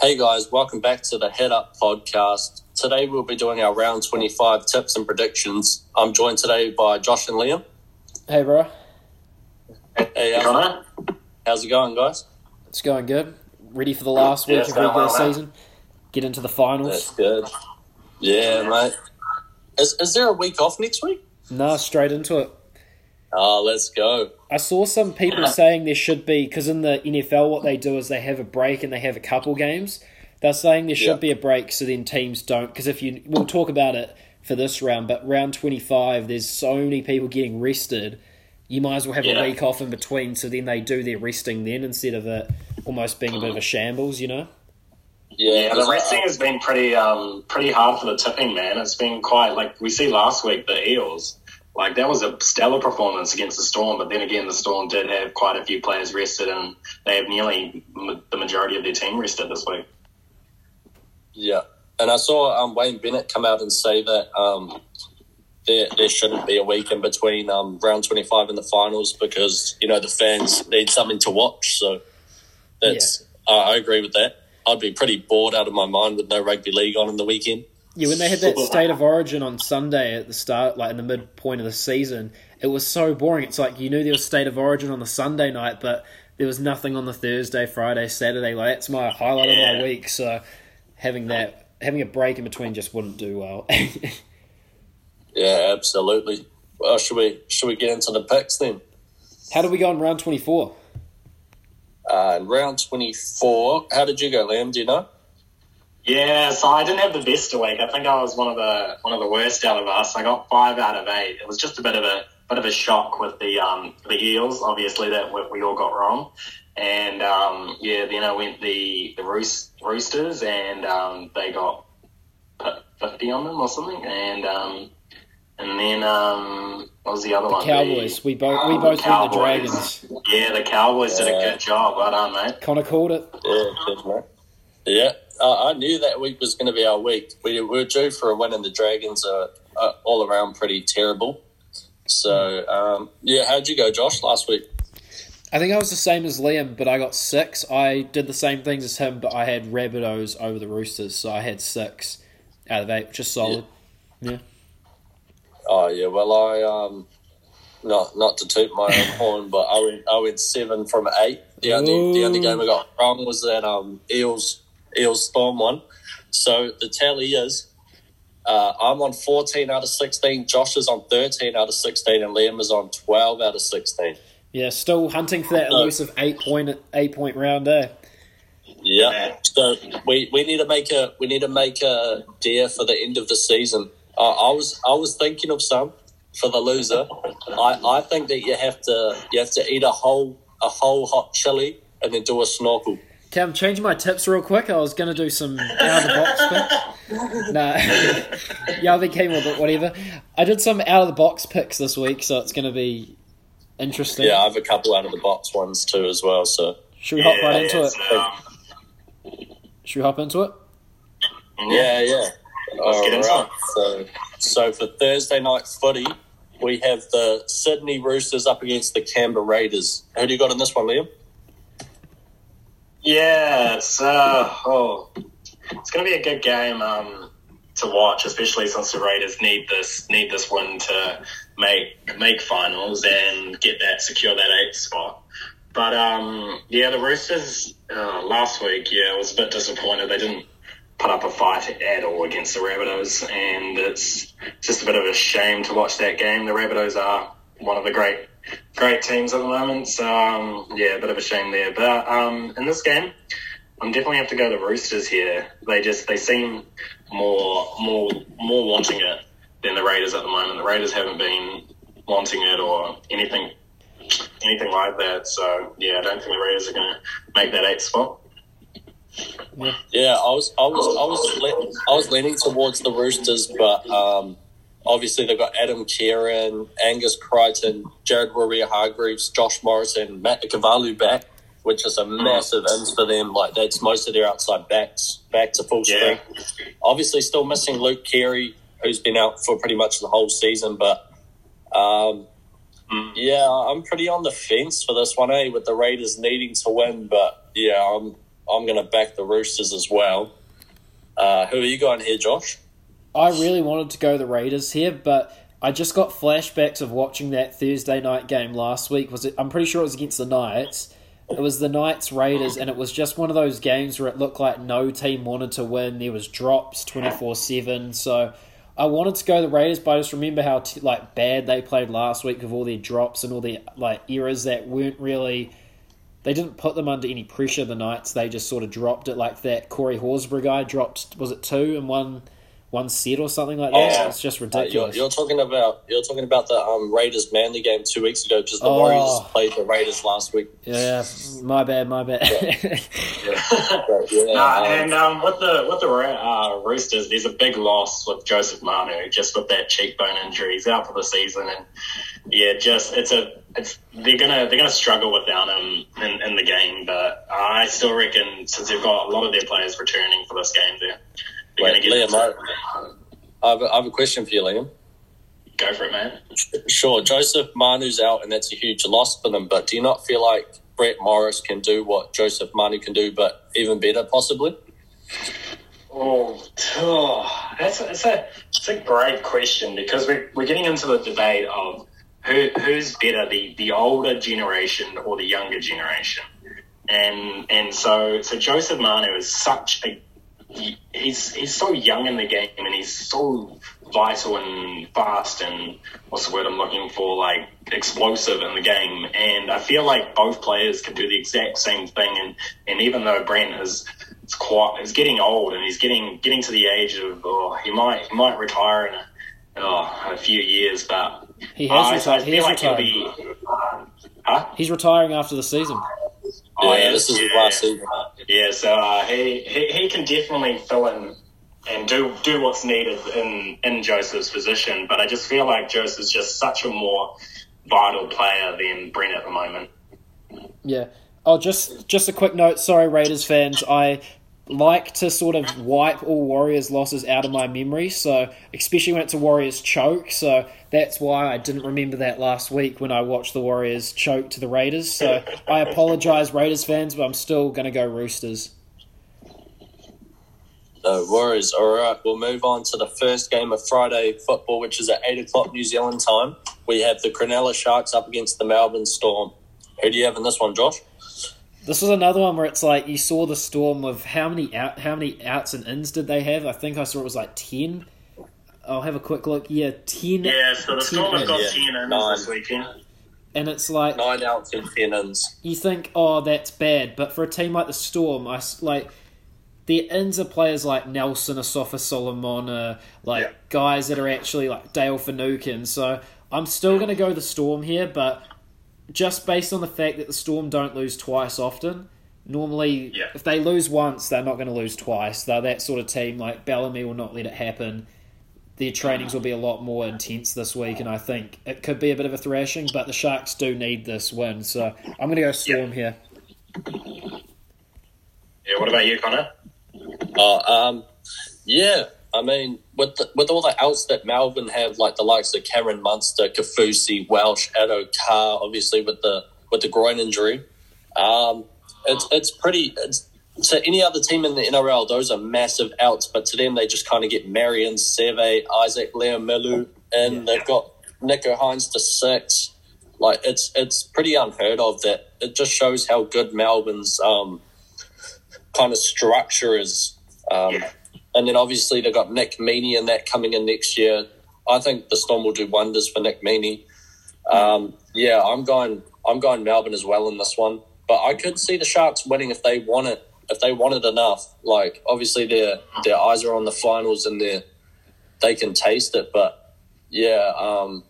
Hey guys, welcome back to the Head Up podcast. Today we'll be doing our round 25 tips and predictions. I'm joined today by Josh and Liam. Hey, bro. Hey, uh, Connor? how's it going, guys? It's going good. Ready for the last week Yeah, of it's regular well, season. Get into the finals. That's good. Yeah, mate. Is, is there a week off next week? Nah, straight into it. Oh, let's go. I saw some people saying there should be because in the NFL, what they do is they have a break and they have a couple games. They're saying there should Yeah. be a break so then teams don't. Because if you, we'll talk about it for this round, but round twenty five, there's so many people getting rested. You might as well have Yeah. a week off in between, so then they do their resting then instead of it almost being a bit of a shambles. You know. Yeah, Yeah, the 'cause I- resting has been pretty um pretty hard for the tipping, man. It's been quite like we see last week the Eels. Like that was a stellar performance against the Storm, but then again the Storm did have quite a few players rested, and they have nearly m- the majority of their team rested this week. Yeah, and I saw um, Wayne Bennett come out and say that um, there there shouldn't be a week in between um, round twenty five and the finals because you know the fans need something to watch. So that's I I agree with that. I'd be pretty bored out of my mind with no rugby league on in the weekend. Yeah, when they had that state of origin on Sunday at the start, like in the midpoint of the season, it was so boring. It's like you knew there was state of origin on the Sunday night, but there was nothing on the Thursday, Friday, Saturday. Like that's my highlight of my week. So having that, having a break in between just wouldn't do well. Yeah, absolutely. Well, should we should we get into the picks then? How did we go in round twenty four? Uh, in round twenty four, how did you go, Liam? Do you know? Yeah, so I didn't have the best week. I think I was one of the one of the worst out of us. I got five out of eight. It was just a bit of a bit of a shock with the um the Eels. Obviously, that we, we all got wrong. And um, yeah, then I went the the Roos, Roosters, and um, they got fifty on them or something. And um, and then um, what was the other one? Cowboys. The- We both we Oh, both went the Dragons. Yeah, the Cowboys did a good job. Well done, mate. Connor called it. Yeah, good, mate. Yeah, uh, I knew that week was going to be our week. We, we were due for a win, and the Dragons are, are all around pretty terrible. So, um, yeah, how'd you go, Josh, last week? I think I was the same as Liam, but I got six. I did the same things as him, but I had Rabbitohs over the Roosters, so I had six out of eight, which is solid. yeah. Oh, yeah, well, I, um, not not to toot my own horn, but I went, I went seven from eight. The only, the only game I got wrong was that um, Eels, Eels Storm one. So the tally is uh, I'm on 14 out of 16, Josh is on 13 out of 16, and Liam is on 12 out of 16. Yeah, still hunting for that No. elusive eight point eight point round, there. Yeah. So we, we need to make a we need to make a deer for the end of the season. Uh, I was I was thinking of some for the loser. I, I think that you have to you have to eat a whole a whole hot chili and then do a snorkel. Okay, I'm changing my tips real quick. I was going to do some out of the box picks. Nah, yeah, they came with it, whatever. I did some out of the box picks this week, so it's going to be interesting. Yeah, I have a couple out of the box ones too as well. So Should we hop right into it? so, um, Should we hop into it? yeah, yeah. Let's get into Alright, it. So so for Thursday night footy, we have the Sydney Roosters up against the Canberra Raiders. Who do you got in this one, Liam? Yeah, it's uh, oh, it's going to be a good game um, to watch, especially since the Raiders need this need this win to make make finals and get that secure that eighth spot. But um, yeah, the Roosters uh, last week, yeah, I was a bit disappointed. They didn't put up a fight at all against the Rabbitohs, and it's just a bit of a shame to watch that game. The Rabbitohs are one of the great great teams at the moment. So um, yeah, a bit of a shame there. But um, in this game, I'm definitely have to go the Roosters here. They just they seem more more more wanting it than the Raiders at the moment. The Raiders haven't been wanting it or anything anything like that. So yeah, I don't think the Raiders are going to make that eight spot. Yeah, I was, I was, I was, I was leaning towards the Roosters, but um, obviously they've got Adam Keighran, Angus Crichton, Jared Waerea-Hargreaves, Josh Morris, Matt Ikuvalu back, which is a massive ins for them. Like that's most of their outside backs back to full Yeah. strength. Obviously, still missing Luke Keary, who's been out for pretty much the whole season, but. Um, Mm. yeah, I'm pretty on the fence for this one, eh? With the Raiders needing to win, but yeah, I'm I'm going to back the Roosters as well. Uh, who are you going here, Josh? I really wanted to go the Raiders here, but I just got flashbacks of watching that Thursday night game last week. Was it? I'm pretty sure it was against the Knights. It was the Knights Raiders, and it was just one of those games where it looked like no team wanted to win. There was drops twenty four seven, so I wanted to go the Raiders, but I just remember how t- like bad they played last week with all their drops and all their like errors that weren't really. They didn't put them under any pressure. The Knights they just sort of dropped it like that. Corey Horsburgh guy dropped was it two and one one set or something like that. Yeah. It's just Uh, ridiculous. you're, you're talking about you're talking about the um, Raiders Manly game two weeks ago because the Oh. Warriors played the Raiders last week. yeah, my bad, my bad. But, yeah, Nah, um, and um, with the with the uh, Roosters, there's a big loss with Joseph Manu, just with that cheekbone injury. He's out for the season, and yeah, just it's a it's they're gonna they're gonna struggle without him in, in the game. But I still reckon since they've got a lot of their players returning for this game, they're, they're Wait, Liam, I have, a, I have a question for you, Liam. go for it, man. Sure, Joseph Manu's out, and that's a huge loss for them. But do you not feel like Brett Morris can do what Joseph Manu can do, but even better, possibly? Oh, oh that's, that's a that's a great question because we're, we're getting into the debate of who who's better, the, the older generation or the younger generation, and and so so Joseph Manu is such a he- he's he's so young in the game and he's so vital and fast and what's the word I'm looking for like explosive in the game and I feel like both players can do the exact same thing and and even though Brent is is quite is getting old and he's getting getting to the age of oh he might he might retire in a, oh, in a few years but He has I- retired- he has like he'll retired. be uh, huh He's retiring after the season. Oh, yeah, this is his last season. Yeah, so uh, he, he he can definitely fill in and do do what's needed in in Joseph's position. But I just feel like Joseph's just such a more vital player than Brent at the moment. Yeah. Oh, just just a quick note. Sorry, Raiders fans. I like to sort of wipe all Warriors losses out of my memory. So, especially when it's a Warriors choke. So that's why I didn't remember that last week when I watched the Warriors choke to the Raiders. So I apologize, Raiders fans, but I'm still going to go Roosters. No worries. All right, we'll move on to the first game of Friday football, which is at 8 o'clock New Zealand time. We have the Cronulla Sharks up against the Melbourne Storm. Who do you have in this one, Josh? This was another one where it's like you saw the storm of how many out, how many outs and ins did they have? I think I saw it was like ten. I'll have a quick look. Yeah, ten. Yeah, so the 10 Storm have got Yeah, ten in nine. this weekend. and it's like Nine outs and 10 ins. you think, oh, that's bad, but for a team like the Storm, I like the ins are players like Nelson, Asofa-Solomona, uh, like Yeah. guys that are actually like Dale Finucane. So I'm still going to go the Storm here, but just based on the fact that the Storm don't lose twice often. Normally, Yeah. if they lose once, they're not going to lose twice. They're that sort of team. Like Bellamy will not let it happen. Their trainings will be a lot more intense this week, and I think it could be a bit of a thrashing. But the Sharks do need this win, so I'm going to go Storm here. Yeah, what about you, Connor? Uh, um, yeah, I mean, with the, with all the outs that Melbourne have, like the likes of Cameron Munster, Kaufusi, Welch, Addo Carr, obviously with the with the groin injury, um, it's it's pretty. It's, to any other team in the NRL, those are massive outs, but to them, they just kind of get Marion, Seve, Isaac, Leo Milu, and they've got Nicho Hynes to six. Like it's it's pretty unheard of. That it just shows how good Melbourne's um, kind of structure is. Um, Yeah. And then obviously they've got Nick Meaney and that coming in next year. I think the Storm will do wonders for Nick Meaney. Um, yeah, I'm going. I'm going Melbourne as well in this one, but I could see the Sharks winning if they want it. If they want it enough, like obviously their their eyes are on the finals and they they can taste it. But yeah, um,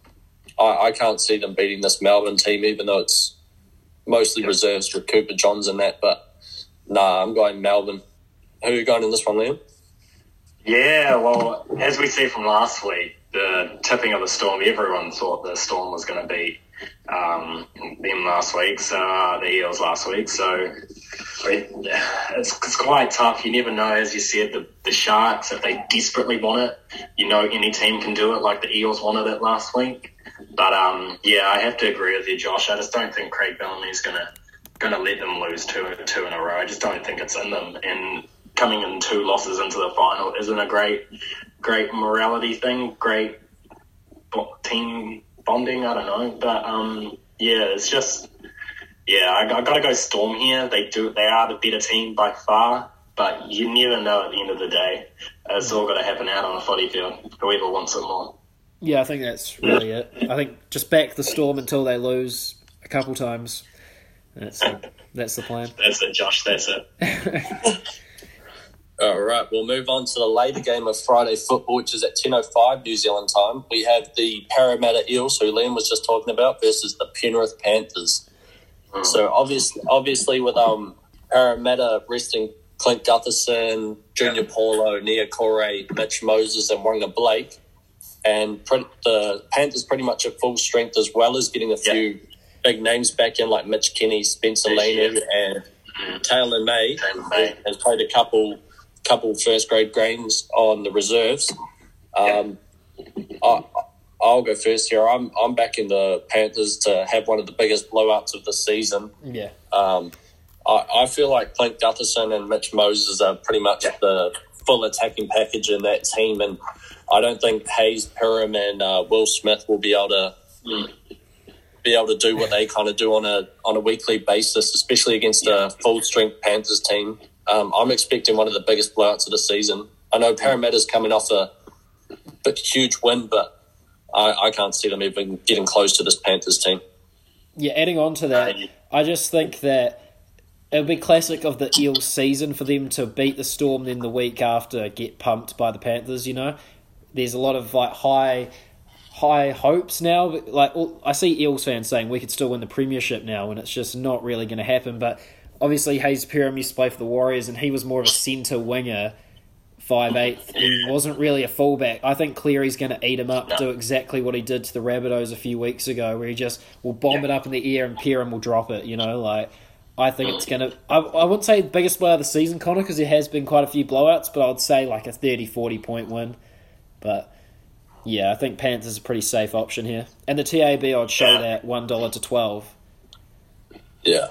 I, I can't see them beating this Melbourne team, even though it's mostly reserves with Cooper Johns and that. But nah, I'm going Melbourne. Who are you going in this one, Liam? Yeah, well, as we see from last week, the tipping of the Storm, everyone thought the Storm was going to beat um, them last week, so uh, the Eels last week. So it's, it's quite tough. You never know, as you said, the, the Sharks, if they desperately want it, you know any team can do it, like the Eels wanted it last week. But um, yeah, I have to agree with you, Josh. I just don't think Craig Bellamy's going to going to let them lose two two in a row. I just don't think it's in them. And coming in two losses into the final isn't a great great morality thing. Great team bonding. I don't know, but um, yeah, it's just yeah. I, I got to go Storm here. They do. They are the better team by far. But you never know at the end of the day. It's all got to happen out on a footy field. Whoever wants it more. Yeah, I think that's really it. I think just back the Storm until they lose a couple times. That's the, that's the plan. That's it, Josh. That's it. All right, we'll move on to the later game of Friday football, which is at 10.05 New Zealand time. We have the Parramatta Eels, who Liam was just talking about, versus the Penrith Panthers. Mm. So obviously, obviously with um, Parramatta resting Clint Gutherson, Junior Paulo, Niukore, Mitch Moses, and Waqa Blake, and the Panthers pretty much at full strength as well as getting a few big names back in like Mitch Kenny, Spencer Leniu, and mm. Taylor May, Taylor May. has played a couple couple first grade games on the reserves. Um, I, I'll go first here. I'm I'm back in the Panthers to have one of the biggest blowouts of the season. Yeah. Um, I, I feel like Clint Gutherson and Mitch Moses are pretty much yeah. the full attacking package in that team, and I don't think Hayze Perham and uh, Will Smith will be able to mm, be able to do what they kind of do on a on a weekly basis, especially against yeah. a full strength Panthers team. Um, I'm expecting one of the biggest blowouts of the season. I know Parramatta's coming off a bit huge win, but I, I can't see them even getting close to this Panthers team. Yeah, adding on to that, I just think that it would be classic of the Eels season for them to beat the Storm, then the week after get pumped by the Panthers. You know, there's a lot of like high high hopes now. Like I see Eels fans saying we could still win the premiership now, and it's just not really going to happen. But obviously Hayze Perham used to play for the Warriors, and he was more of a centre winger, five eighth. He wasn't really a fullback. I think Cleary's going to eat him up, no. do exactly what he did to the Rabbitohs a few weeks ago, where he just will bomb yeah. it up in the air and Perham will drop it. You know, like. I think it's going to. I, I wouldn't say the biggest blowout of the season, Connor, because there has been quite a few blowouts, but I'd say like a 30 40 point win. But yeah, I think Panthers is a pretty safe option here. And the TAB, I'd show that $1 to 12 Yeah.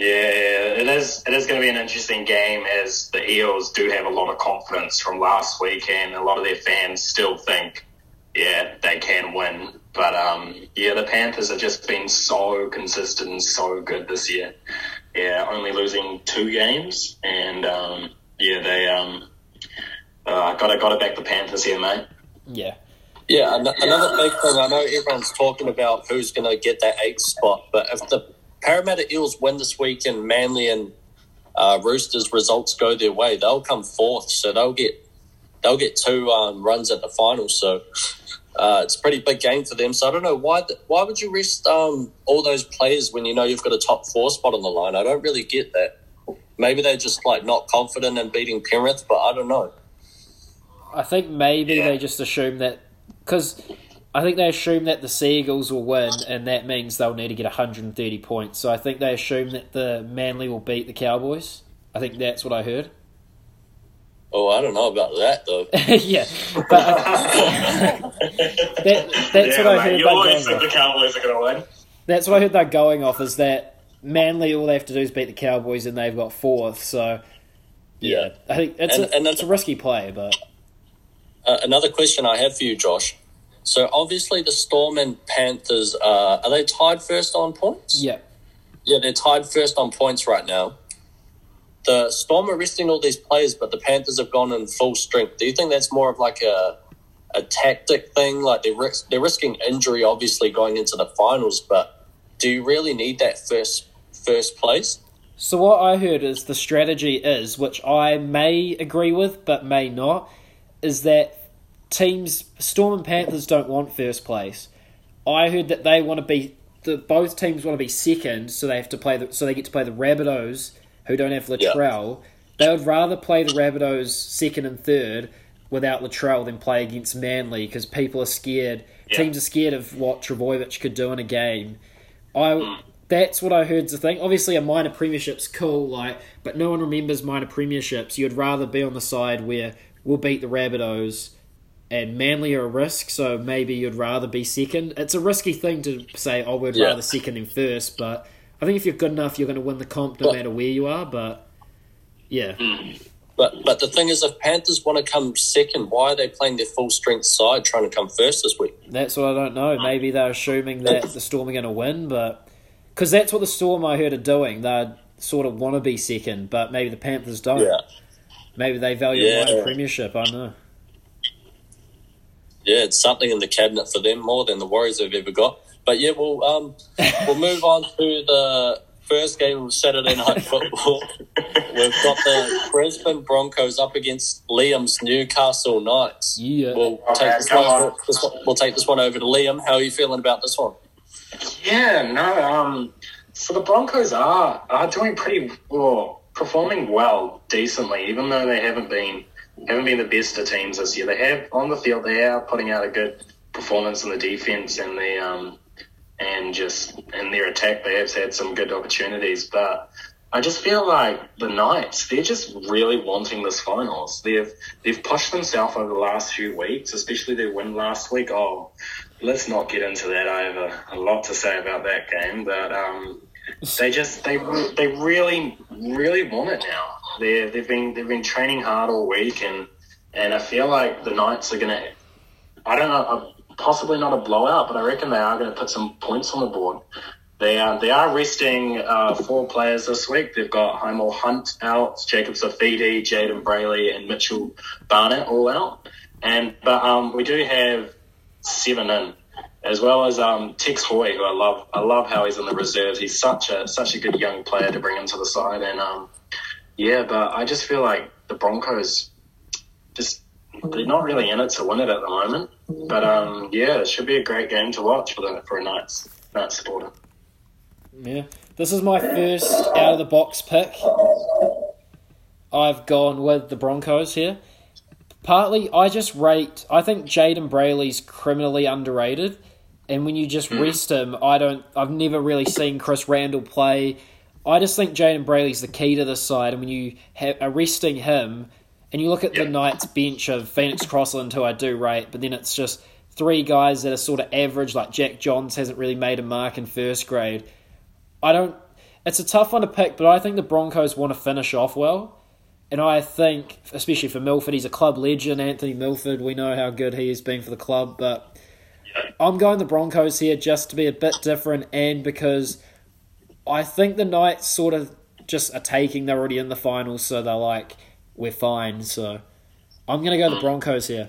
Yeah, it is. It is going to be an interesting game as the Eels do have a lot of confidence from last week, and a lot of their fans still think, yeah, they can win. But um, yeah, the Panthers have just been so consistent and so good this year. Yeah, only losing two games, and um, yeah, they um, uh, got to got to back the Panthers here, mate. Yeah. Yeah, another big thing. I know everyone's talking about who's going to get that eighth spot, but if the Parramatta Eels win this week and Manly and uh, Roosters results go their way, they'll come fourth, so they'll get they'll get two um, runs at the final. So uh, it's a pretty big game for them. So I don't know why why would you rest um, all those players when you know you've got a top four spot on the line? I don't really get that. Maybe they're just like not confident in beating Penrith, but I don't know. I think maybe yeah. they just assume that because I think they assume that the Seagulls will win, and that means they'll need to get 130 points. So I think they assume that the Manly will beat the Cowboys. I think that's what I heard. Oh, I don't know about that though. yeah, but uh, that, that's yeah, what I heard. You always think the Cowboys are going to win. That's what I heard. They're going off is that Manly all they have to do is beat the Cowboys, and they've got fourth. So yeah, yeah. I think it's and, a, and it's a risky play, but uh, another question I have for you, Josh. So obviously the Storm and Panthers uh, are they tied first on points? Yeah. Yeah, they're tied first on points right now. The Storm are resting all these players, but the Panthers have gone in full strength. Do you think that's more of like a a tactic thing? Like they're risk, they're risking injury, obviously going into the finals, but do you really need that first first place? So what I heard is the strategy is, which I may agree with, but may not, is that teams, Storm and Panthers don't want first place. I heard that they want to be the both teams want to be second, so they have to play the, so they get to play the Rabbitohs who don't have Latrell. They would rather play the Rabbitohs second and third without Latrell than play against Manly because people are scared. Teams are scared of what Trbojevic could do in a game. I mm. that's what I heard's the thing. Obviously, a minor premiership's cool, like, but no one remembers minor premierships. You'd rather be on the side where we'll beat the Rabbitohs and Manly are a risk, so maybe you'd rather be second. It's a risky thing to say, oh, we'd yeah. rather second than first, but I think if you're good enough, you're going to win the comp no But- matter where you are. But yeah, hmm. But but the thing is, if Panthers want to come second, why are they playing their full strength side trying to come first this week? that's what I don't know. Hmm. Maybe they're assuming that the Storm are going to win, but because that's what the Storm I heard are doing. They sort of want to be second, but maybe the Panthers don't. Yeah, Maybe they value Yeah. premiership. I don't know. Yeah, it's something in the cabinet for them more than the Warriors have ever got. But yeah, we'll um we'll move on to the first game of Saturday night football. We've got the Brisbane Broncos up against Liam's Newcastle Knights. Yeah. We'll Okay, take this one, on. this one. We'll take this one over to Liam. How are you feeling about this one? Yeah, no. Um, so the Broncos are are doing pretty well, performing well, decently, even though they haven't been haven't been the best of teams this year. They have on the field, they are putting out a good performance in the defense and the um and just in their attack. They have had some good opportunities, but I just feel like the Knights, they're just really wanting this finals. They've they've pushed themselves over the last few weeks, especially their win last week. Oh, let's not get into that. I have a, a lot to say about that game, but um, they just they they really really want it now. They they've been they've been training hard all week, and and I feel like the Knights are gonna. I don't know, uh, possibly not a blowout, but I reckon they are going to put some points on the board. They are they are resting uh, four players this week. They've got Heimel Hunt out, Jacob Saifiti, Jayden Brailey, and Mitchell Barnett all out. And but um, we do have seven in, as well as um, Tex Hoy, who I love. I love how he's in the reserves. He's such a such a good young player to bring into the side. And um, yeah, but I just feel like the Broncos just they're not really in it to win it at the moment. But um, yeah, it should be a great game to watch for the for a Knights Knights supporter. Yeah. This is my first out of the box pick. I've gone with the Broncos here. Partly, I just rate. I think Jayden Brailey's criminally underrated, and when you just rest him, I don't. I've never really seen Chris Randall play. I just think Jayden Brailey's the key to this side, and when you ha- are resting him, and you look at the Knights bench of Phoenix Crossland, who I do rate, but then it's just three guys that are sort of average. Like Jack Johns hasn't really made a mark in first grade. I don't. It's a tough one to pick, but I think the Broncos want to finish off well. And I think, especially for Milford, he's a club legend. Anthony Milford, we know how good he has been for the club, but I'm going the Broncos here just to be a bit different and because I think the Knights sort of just are taking, they're already in the finals, so they're like, we're fine. So I'm going to go the Broncos here.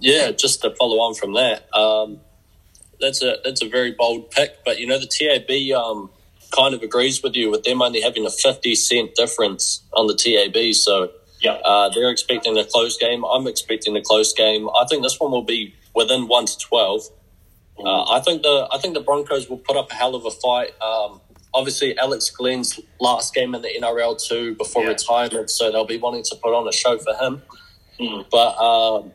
Yeah, just to follow on from that, um, that's a that's a very bold pick. But you know, the TAB um, kind of agrees with you with them only having a fifty cent difference on the TAB. So Yeah. uh, they're expecting a close game. I'm expecting a close game. I think this one will be within one to twelve. Uh, I think the I think the Broncos will put up a hell of a fight. Um, obviously, Alex Glenn's last game in the NRL too before Yeah. retirement, so they'll be wanting to put on a show for him. Mm. But um,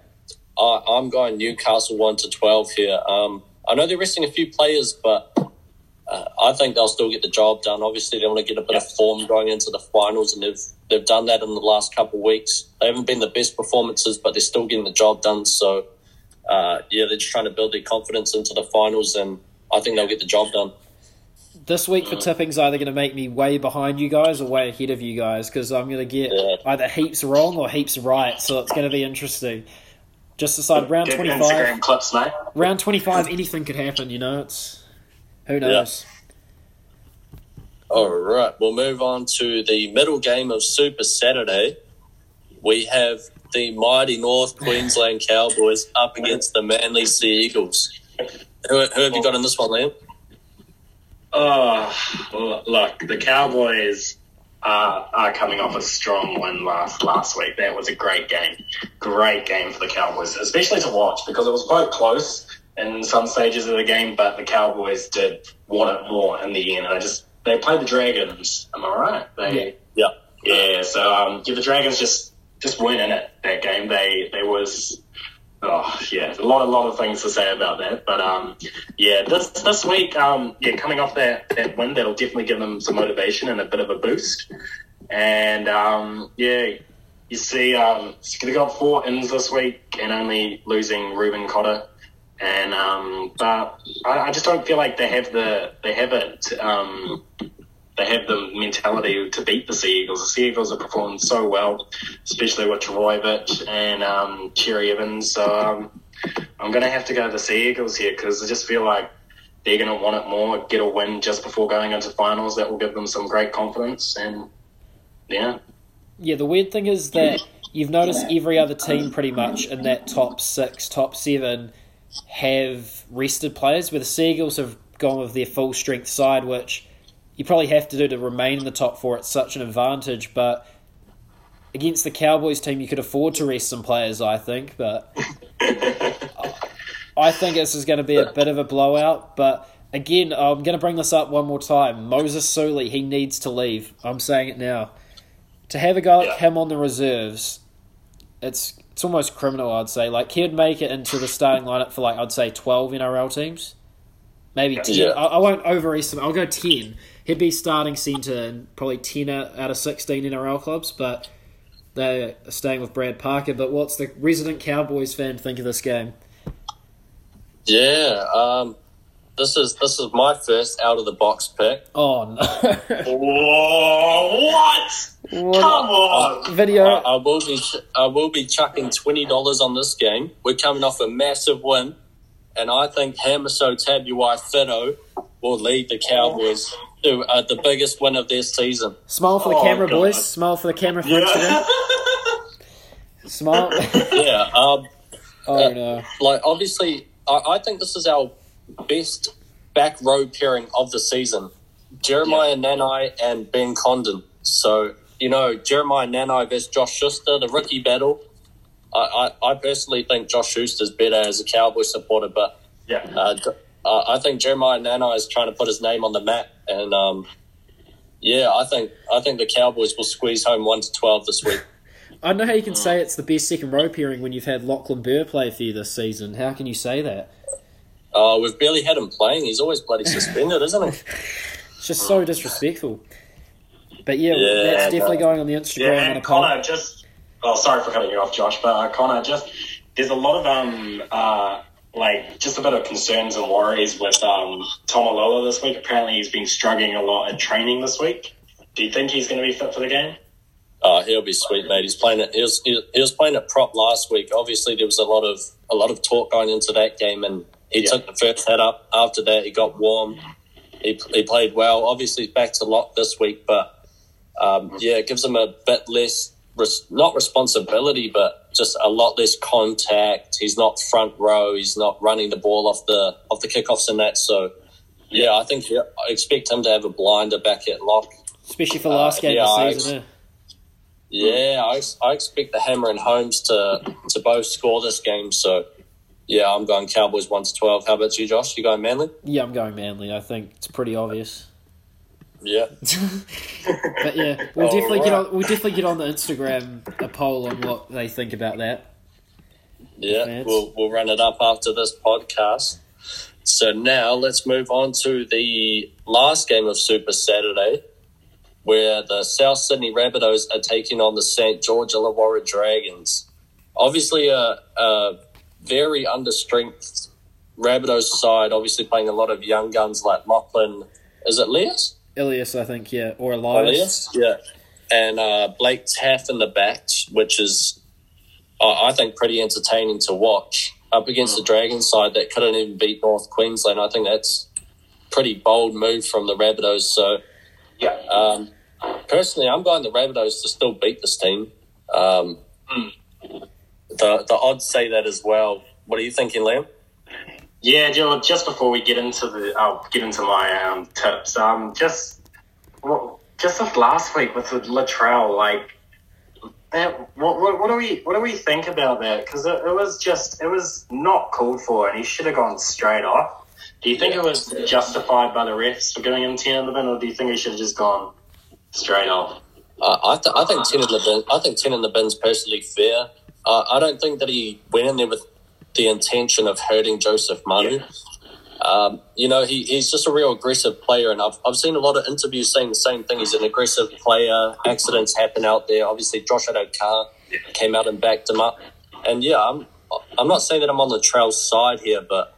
I, I'm going Newcastle one to twelve here. Um, I know they're resting a few players, but uh, I think they'll still get the job done. Obviously, they want to get a bit of form going into the finals, and they've they've done that in the last couple of weeks. They haven't been the best performances, but they're still getting the job done. So, uh, yeah, they're just trying to build their confidence into the finals, and I think they'll get the job done. This week for tipping's either going to make me way behind you guys or way ahead of you guys because I'm going to get Yeah. either heaps wrong or heaps right. So it's going to be interesting. Just decide round Get 25. Clips, mate. Round 25, anything could happen, you know? It's Who knows? All right, we'll move on to the middle game of Super Saturday. We have the mighty North Queensland Cowboys up against the Manly Sea Eagles. Who, who have you got in this one, Liam? Oh, look, the Cowboys are, are coming off a strong win last last week. That was a great game, great game for the Cowboys, especially to watch because it was quite close in some stages of the game. But the Cowboys did want it more in the end, and I just they played the Dragons. Am I right? They Yeah. yeah. So um, yeah, the Dragons just just weren't in it that game. They they was oh yeah, a lot a lot of things to say about that. But um, yeah, this this week um, yeah, coming off that that win, that'll definitely give them some motivation and a bit of a boost. And um, yeah, you see, um, they got four ins this week and only losing Reuben Cotter And um, but I, I, just don't feel like they have the they have it. Um, they have the mentality to beat the Sea Eagles. The Sea Eagles have performed so well, especially with Trbojevic and um, Cherry Evans. So um, I'm going to have to go to the Sea Eagles here because I just feel like they're going to want it more, get a win just before going into finals. That will give them some great confidence. And yeah. Yeah, the weird thing is that you've noticed every other team pretty much in that top six, top seven have rested players, where the Sea Eagles have gone with their full strength side, which you probably have to do to remain in the top four. It's such an advantage, but against the Cowboys team, you could afford to rest some players, I think. But I think this is going to be a bit of a blowout. But again, I'm going to bring this up one more time. Moses Suli, he needs to leave. I'm saying it now. To have a guy like yeah. him on the reserves, it's it's almost criminal. I'd say. Like he'd make it into the starting lineup for like I'd say 12 NRL teams, maybe 10. Yeah. I, I won't overestimate. I'll go 10 he'd be starting centre in probably 10 out of 16 NRL clubs, but they're staying with Brad Parker. But what's the resident Cowboys fan think of this game? Yeah, um, this is this is my first out of the box pick. Oh no! Whoa, what? what? Come on! Video. I, I, will be I will be chucking twenty dollars on this game. We're coming off a massive win, and I think Hamiso Tabuai-Fidow will lead the Cowboys to uh, the biggest win of their season. Smile for the oh, camera, God. boys. Smile for the camera for yeah. Smile. yeah. Um, oh uh, no! Like obviously, I, I, think this is our best back row pairing of the season. Jeremiah yeah. Nanai and Ben Condon. So you know, Jeremiah Nanai versus Josh Schuster, the rookie battle. I, I, I personally think Josh Schuster's better as a Cowboy supporter, but yeah. Uh, uh, I think Jeremiah Nanai is trying to put his name on the map, and um, yeah, I think I think the Cowboys will squeeze home one to twelve this week. I know how you can say it's the best second row pairing when you've had Lachlan Burr play for you this season. How can you say that? Oh, uh, we've barely had him playing. He's always bloody suspended, isn't he? It's just so disrespectful. But yeah, yeah that's definitely going on the Instagram. Yeah, and Connor, just oh, sorry for cutting you off, Josh, but uh, Connor, just there's a lot of um uh like just a bit of concerns and worries with um, Taumalolo this week. Apparently, he's been struggling a lot at training this week. Do you think he's going to be fit for the game? Oh, he'll be sweet, mate. He's playing it. He was he, was playing at prop last week. Obviously, there was a lot of a lot of talk going into that game, and he yeah. took the first head up. After that, he got warm. He, he played well. Obviously, he's back to lock this week, but um, yeah, it gives him a bit less res- not responsibility, but just a lot less contact. He's not front row. He's not running the ball off the off the kickoffs and that. So, yeah, I think yeah, I expect him to have a blinder back at lock, especially for last uh, game yeah, of the season. yeah, I, I expect the Hammer and Holmes to to both score this game. So, yeah, I'm going Cowboys one to twelve. How about you, Josh? You going Manly? Yeah, I'm going Manly. I think it's pretty obvious. Yeah. but yeah, we'll All definitely right. get on. We'll definitely get on the Instagram a poll on what they think about that. Yeah, we'll we'll run it up after this podcast. So now let's move on to the last game of Super Saturday, where the South Sydney Rabbitohs are taking on the St George Illawarra Dragons. Obviously, a, a very understrength Rabbitohs side. Obviously, playing a lot of young guns like Lachlan. Is it Leas? Ilias, I think, yeah, or Elias. Elias, yeah, and uh, Blake Taaffe in the back, which is uh, I think pretty entertaining to watch up against the Dragons side that couldn't even beat North Queensland. I think that's pretty bold move from the Rabbitohs. So, yeah, um, personally, I'm going the Rabbitohs to still beat this team. Um, mm. The the odds say that as well. What are you thinking, Liam? Yeah, Joe. Just before we get into the, I'll get into my um, tips. Um, just well, just this last week with the Latrell, like that. What, what, what do we what do we think about that? Because it, it, was just it was not called for, and he should have gone straight off. Do you think yeah. it was justified by the refs for giving him ten in the bin, or do you think he should have just gone straight off? Uh, I, th- I think ten in the bin. I think ten in the bin's personally fair. Uh, I don't think that he went in there with the intention of hurting Joseph Manu. Yeah. Um, you know, he, he's just a real aggressive player, and I've, I've seen a lot of interviews saying the same thing. He's an aggressive player. Accidents happen out there. Obviously, Josh Addo-Carr came out and backed him up. And yeah, I'm, I'm not saying that I'm on the trail side here, but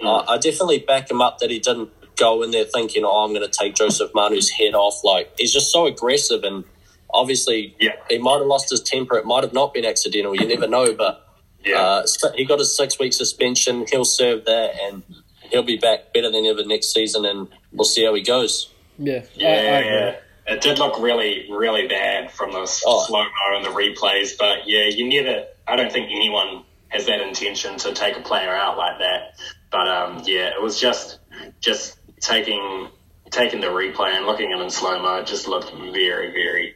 mm. I, I definitely back him up that he didn't go in there thinking, "Oh, I'm going to take Joseph Manu's head off." Like he's just so aggressive, and obviously, yeah. he might have lost his temper. It might have not been accidental. You never know, but yeah. Uh, he got a six week suspension. He'll serve that, and he'll be back better than ever next season, and we'll see how he goes. Yeah, yeah, I, I yeah. It did look really, really bad from the oh. slow mo and the replays, but yeah, you never. I don't think anyone has that intention to take a player out like that. But um, yeah, it was just just taking taking the replay and looking at him in slow mo. It just looked very, very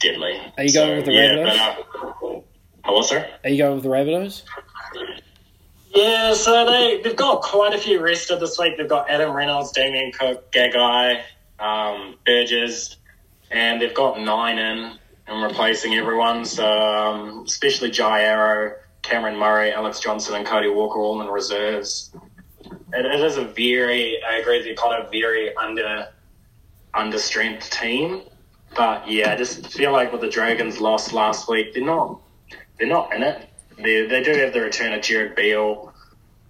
deadly. Are you going with the yeah, Rabbitohs? But, uh, hello, sir. Are you going with the Rabbitohs? Yeah, so they they've got quite a few rested this week. They've got Adam Reynolds, Damien Cook, Gagai, um, Burgess, and they've got nine in and replacing everyone. So um, especially Jai Arrow, Cameron Murray, Alex Johnson, and Cody Walker all in reserves. It, it is a very, I agree with you, kind of very under under strength team. But yeah, I just feel like with the Dragons lost last week, they're not they're not in it they, they do have the return of Jared Beale,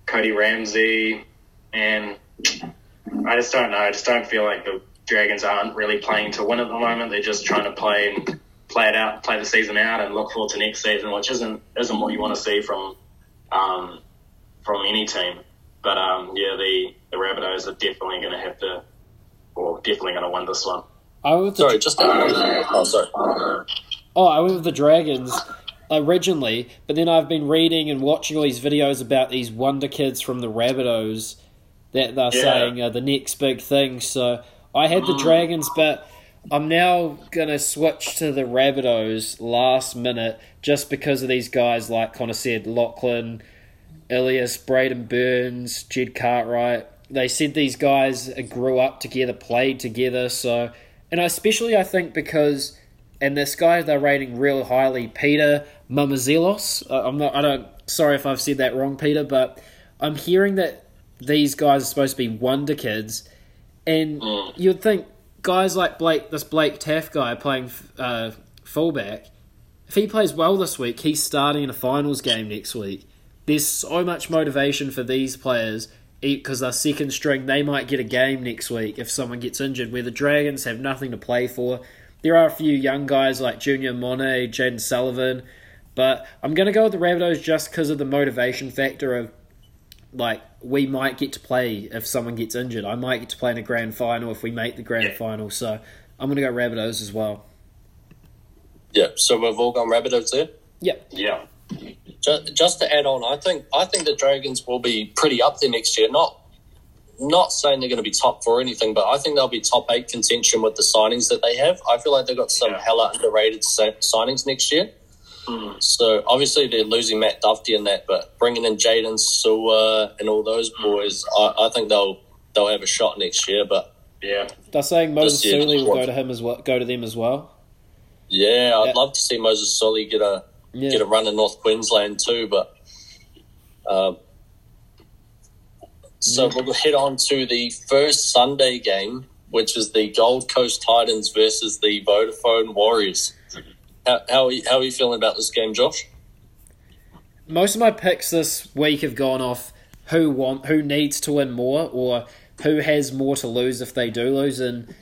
Cody Ramsey, and I just don't know. I just don't feel like the Dragons aren't really playing to win at the moment. They're just trying to play and play it out, play the season out, and look forward to next season, which isn't isn't what you want to see from um, from any team. But um, yeah, the the Rabbitohs are definitely going to have to, or definitely going to win this one. I was sorry, just oh sorry. Oh, I went with the Dragons originally, but then I've been reading and watching all these videos about these wonder kids from the Rabbitohs that they're yeah. saying are the next big thing. So I had the mm. Dragons, but I'm now gonna switch to the Rabbitohs last minute just because of these guys like Connor said, Lachlan, Ilias, Braidon Burns, Jed Cartwright. They said these guys grew up together, played together, so and especially I think because and this guy they're rating real highly, Peter Mamouzelos. Uh, I'm not. I don't. Sorry if I've said that wrong, Peter, but I'm hearing that these guys are supposed to be wonder kids, and mm. you'd think guys like Blake, this Blake Taaffe guy playing uh, fullback, if he plays well this week, he's starting in a finals game next week. There's so much motivation for these players because they're second string. They might get a game next week if someone gets injured. Where the Dragons have nothing to play for. There are a few young guys like Junior Amone, Jayden Sullivan, but I'm going to go with the Rabbitohs just because of the motivation factor of like we might get to play if someone gets injured. I might get to play in a grand final if we make the grand yeah. final. So I'm going to go Rabbitohs as well. Yeah, so we've all gone Rabbitohs there. Yep. Yeah. Just, just to add on, I think I think the Dragons will be pretty up there next year. Not not saying they're going to be top four or anything, but I think they'll be top eight contention with the signings that they have. I feel like they've got some yeah. hella underrated signings next year. Mm. So obviously they're losing Matt Duffy in that, but bringing in Jaydn Su'A and all those hmm. boys, I, I, think they'll they'll have a shot next year. But yeah, they're saying Moses Suli will go to him as well, go to them as well. Yeah, I'd yeah. love to see Moses Suli get a yeah. get a run in North Queensland too, but. Um, so we'll head on to the first Sunday game, which is the Gold Coast Titans versus the Vodafone Warriors. How, how, are you, how are you feeling about this game, Josh? Most of my picks this week have gone off who want who needs to win more or who has more to lose if they do lose and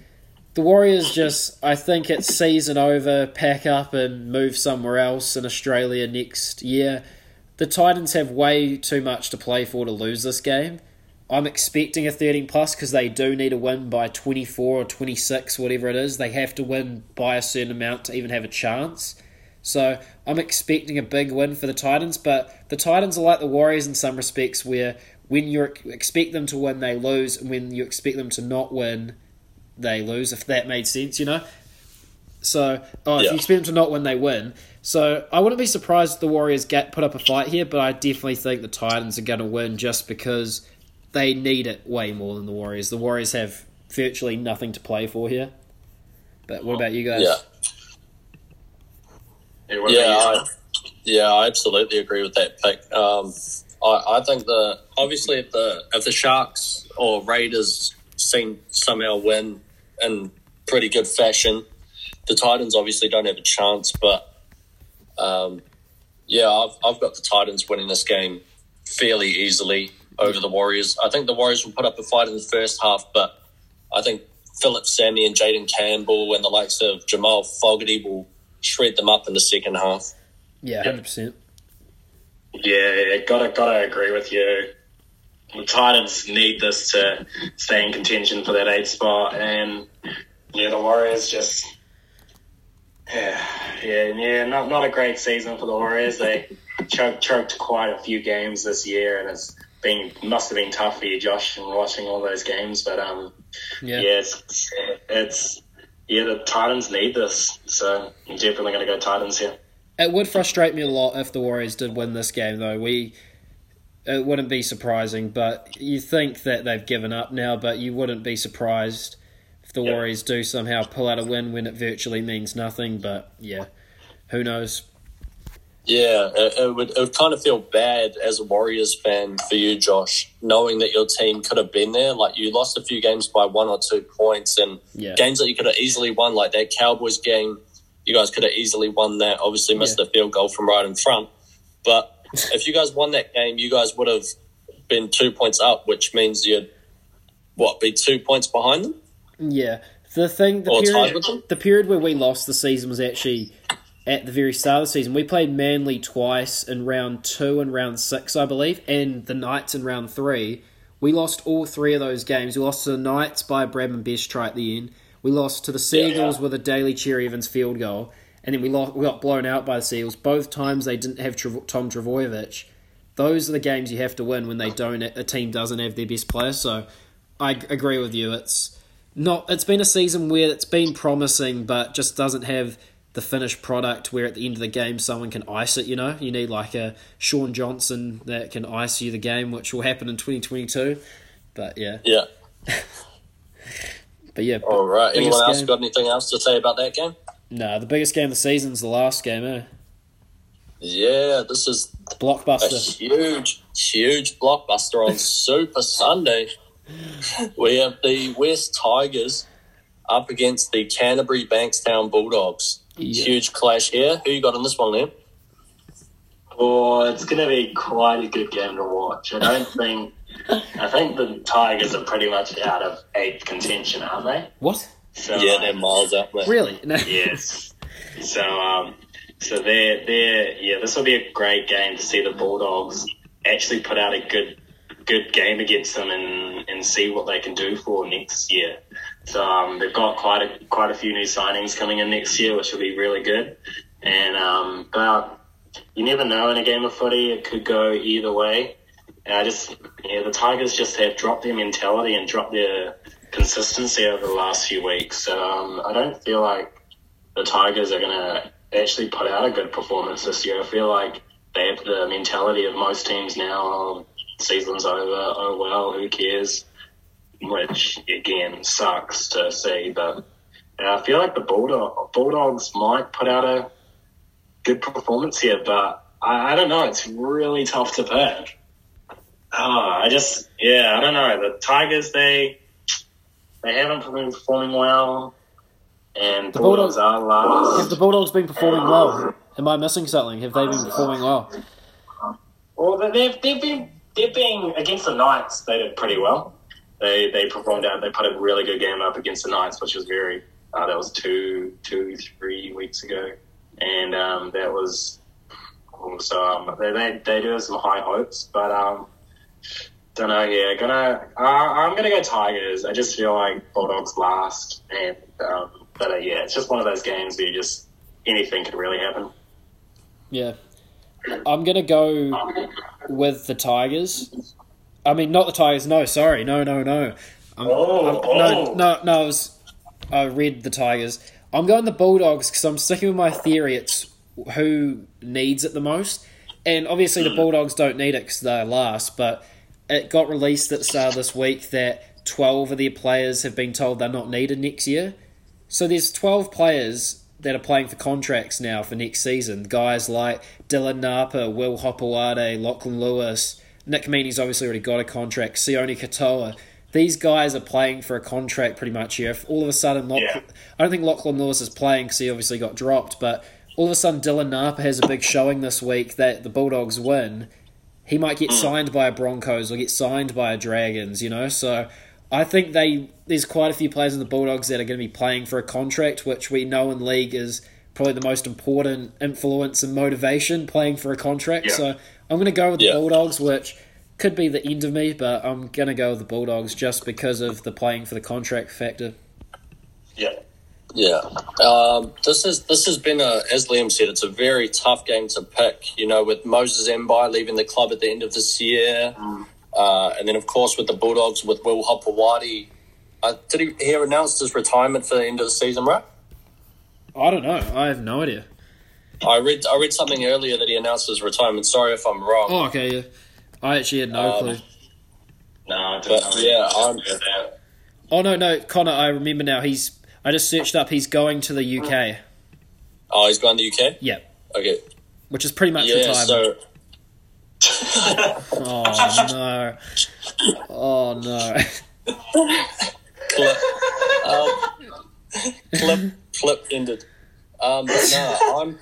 the Warriors just I think it's season over, pack up and move somewhere else in Australia next year. The Titans have way too much to play for to lose this game. I'm expecting a 13 plus because they do need a win by 24 or 26, whatever it is. They have to win by a certain amount to even have a chance. So I'm expecting a big win for the Titans, but the Titans are like the Warriors in some respects, where when you expect them to win, they lose, and when you expect them to not win, they lose. If that made sense, you know. So, oh, if you expect them to not win, they win. So I wouldn't be surprised if the Warriors get put up a fight here, but I definitely think the Titans are going to win just because they need it way more than the Warriors. The Warriors have virtually nothing to play for here. But what about you guys? Yeah. Yeah, yeah, I, yeah, I absolutely agree with that pick. Um, I, I think the obviously if the if the Sharks or Raiders seem somehow win in pretty good fashion, the Titans obviously don't have a chance. But um, Yeah, I've, I've got the Titans winning this game fairly easily over the Warriors. I think the Warriors will put up a fight in the first half, but I think Phillip Sami and Jayden Campbell and the likes of Jamal Fogarty will shred them up in the second half. Yeah, hundred percent. Yeah, gotta gotta agree with you. The Titans need this to stay in contention for that eight spot, and yeah, the Warriors just yeah, yeah, yeah, not not a great season for the Warriors. They choked choked quite a few games this year, and it's been must have been tough for you, Josh, and watching all those games. But um, yeah, yeah it's, it's yeah, the Titans need this, so I'm definitely going to go Titans here. It would frustrate me a lot if the Warriors did win this game, though. We it wouldn't be surprising, but you think that they've given up now, but you wouldn't be surprised if the Warriors do somehow pull out a win when it virtually means nothing. But yeah, who knows? Yeah, it, it, would, it would kind of feel bad as a Warriors fan for you, Josh, knowing that your team could have been there. Like you lost a few games by one or two points, and yeah. games that you could have easily won, like that Cowboys game, you guys could have easily won that. Obviously, missed yeah. the field goal from right in front, but if you guys won that game, you guys would have been two points up, which means you'd what be two points behind them. Yeah, the thing, the period, the period where we lost the season was actually at the very start of the season. We played Manly twice in round two and round six, I believe, and the Knights in round three. We lost all three of those games. We lost to the Knights by Bradman Best try at the end. We lost to the Seagulls yeah. with a Daly Cherry Evans field goal, and then we lost, we got blown out by the Seagulls. Both times they didn't have Tom Trbojevic. Those are the games you have to win when they don't. A team doesn't have their best player. So I agree with you. It's not. It's been a season where it's been promising, but just doesn't have the finished product where at the end of the game someone can ice it, you know? You need like a Shaun Johnson that can ice you the game, which will happen in 2022. But yeah. Yeah. but yeah. All right. Anyone else game. got anything else to say about that game? No, nah, the biggest game of the season is the last game, eh? Yeah, this is blockbuster. A huge, huge blockbuster on Super Sunday. We have the West Tigers up against the Canterbury Bankstown Bulldogs. Yeah. Huge clash here. Who you got in this one, Liam? Oh, it's going to be quite a good game to watch. I don't think. I think the Tigers are pretty much out of eighth contention, aren't they? What? So, yeah, they're miles up there. Really? No. Yes. So, um, so they're they're yeah. This will be a great game to see the Bulldogs actually put out a good good game against them and and see what they can do for next year. So um, they've got quite a quite a few new signings coming in next year, which will be really good. And um, but you never know in a game of footy; it could go either way. And I just yeah, the Tigers just have dropped their mentality and dropped their consistency over the last few weeks. So um, I don't feel like the Tigers are going to actually put out a good performance this year. I feel like they have the mentality of most teams now. Oh, season's over. Oh well, who cares? Which again sucks to see. But I feel like the Bulldog, Bulldogs might put out a good performance here, but I, I don't know. It's really tough to pick. Oh, I just yeah, I don't know. The Tigers they they haven't been performing well, and the Bulldogs, Bulldogs are last. Have the Bulldogs been performing well? Uh, am I missing something? Have they been performing well? Well, they've they've been they've been against the Knights. They did pretty well they they performed out. They put a really good game up against the Knights, which was very uh, that was two two three weeks ago, and um, that was so um, they, they they do have some high hopes, but um, don't know. Yeah, gonna uh, I'm gonna go Tigers. I just feel like Bulldogs last, and um, but uh, yeah, it's just one of those games where you just anything could really happen. Yeah, I'm gonna go with the Tigers. I mean, not the Tigers. No, sorry, no, no, no. I'm, oh, I'm, oh. No, no, no. I was, I read the Tigers. I'm going the Bulldogs because I'm sticking with my theory. It's who needs it the most, and obviously the hmm. Bulldogs don't need it because they're last. But it got released at the start of this week that 12 of their players have been told they're not needed next year. So there's 12 players that are playing for contracts now for next season. Guys like Dylan Napa, Will Hopoate, Lachlan Lewis. Nick Meaney's obviously already got a contract. Sione Katoa. These guys are playing for a contract pretty much here. If all of a sudden, Lock- yeah. I don't think Lachlan Lewis is playing because he obviously got dropped, but all of a sudden Dylan Napa has a big showing this week that the Bulldogs win, he might get mm. signed by a Broncos or get signed by a Dragons, you know? So I think they there's quite a few players in the Bulldogs that are going to be playing for a contract, which we know in league is probably the most important influence and motivation playing for a contract. Yeah. So I'm going to go with the Yeah. Bulldogs, which could be the end of me, but I'm going to go with the Bulldogs just because of the playing for the contract factor. Yeah. Yeah, um, this is this has been a as Liam said, it's a very tough game to pick. You know, with Moses Mbye leaving the club at the end of this year, uh, and then of course with the Bulldogs with Will Hopoate. Uh, did he, he announced his retirement for the end of the season, right? I don't know. I have no idea. I read I read something earlier that he announced his retirement. Sorry if I'm wrong. Oh, okay, yeah. I actually had no Um, clue. No, I didn't But know yeah, I'm- Oh no, no, Connor. I remember now. He's. I just searched up. He's going to the UK. Oh, he's gone to the UK. Yeah, Okay, which is pretty much yeah. retirement. So Oh no. Oh no. clip, um, clip, clip ended. Um, but no, I'm,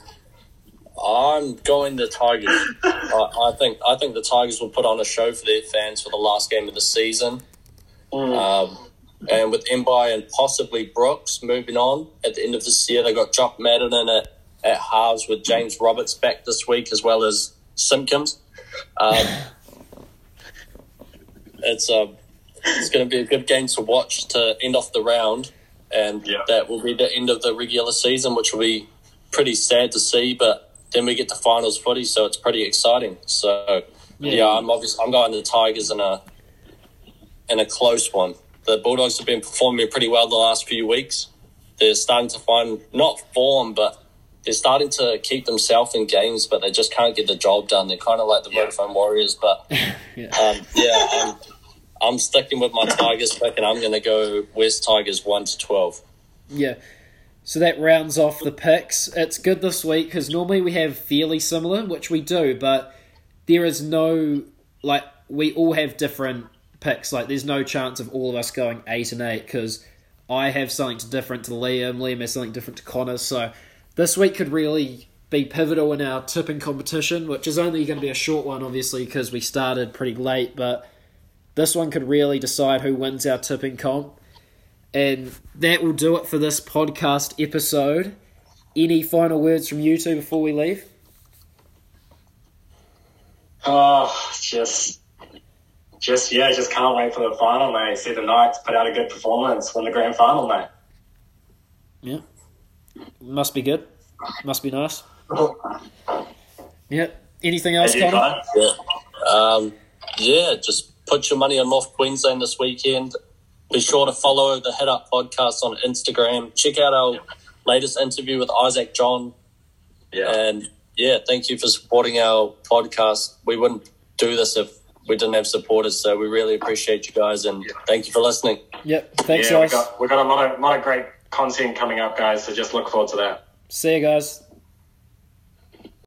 I'm going the Tigers. I, I think, I think the Tigers will put on a show for their fans for the last game of the season. Um, and with Mbye and possibly Brooks moving on at the end of this year, they got Jock Madden in at, at halves with James Roberts back this week as well as Simpkins. Um, it's a it's going to be a good game to watch to end off the round, and Yeah. that will be the end of the regular season, which will be pretty sad to see. But then we get to finals footy, so it's pretty exciting. So Yeah. yeah, I'm obviously I'm going to the Tigers in a in a close one. The Bulldogs have been performing pretty well the last few weeks. They're starting to find not form, but they're starting to keep themselves in games, but they just can't get the job done. They're kind of like the Yeah. Vodafone Warriors, but Yeah. um, yeah, I'm, I'm sticking with my Tigers pick, and I'm going to go West Tigers one to twelve. Yeah. So that rounds off the picks. It's good this week because normally we have fairly similar, which we do, but there is no like we all have different picks. Like there's no chance of all of us going eight and eight because I have something different to Liam. Liam has something different to Connor. So this week could really be pivotal in our tipping competition, which is only going to be a short one, obviously, because we started pretty late. But this one could really decide who wins our tipping comp. And that will do it for this podcast episode. Any final words from you two before we leave? Oh, just, just yeah, just can't wait for the final, mate. See the Knights put out a good performance, win the grand final, mate. Yeah. Must be good. Must be nice. Yeah. Anything else, Hey, you Connor? Yeah, um, yeah. Just put your money on North Queensland this weekend. Be sure to follow the Head Up Podcast on Instagram. Check out our latest interview with Isaac John, Yeah. and yeah, thank you for supporting our podcast. We wouldn't do this if we didn't have supporters, so we really appreciate you guys, and thank you for listening. Yep. Thanks, yeah, We've got we got a lot of lot of great content coming up, guys. So just look forward to that. See you guys.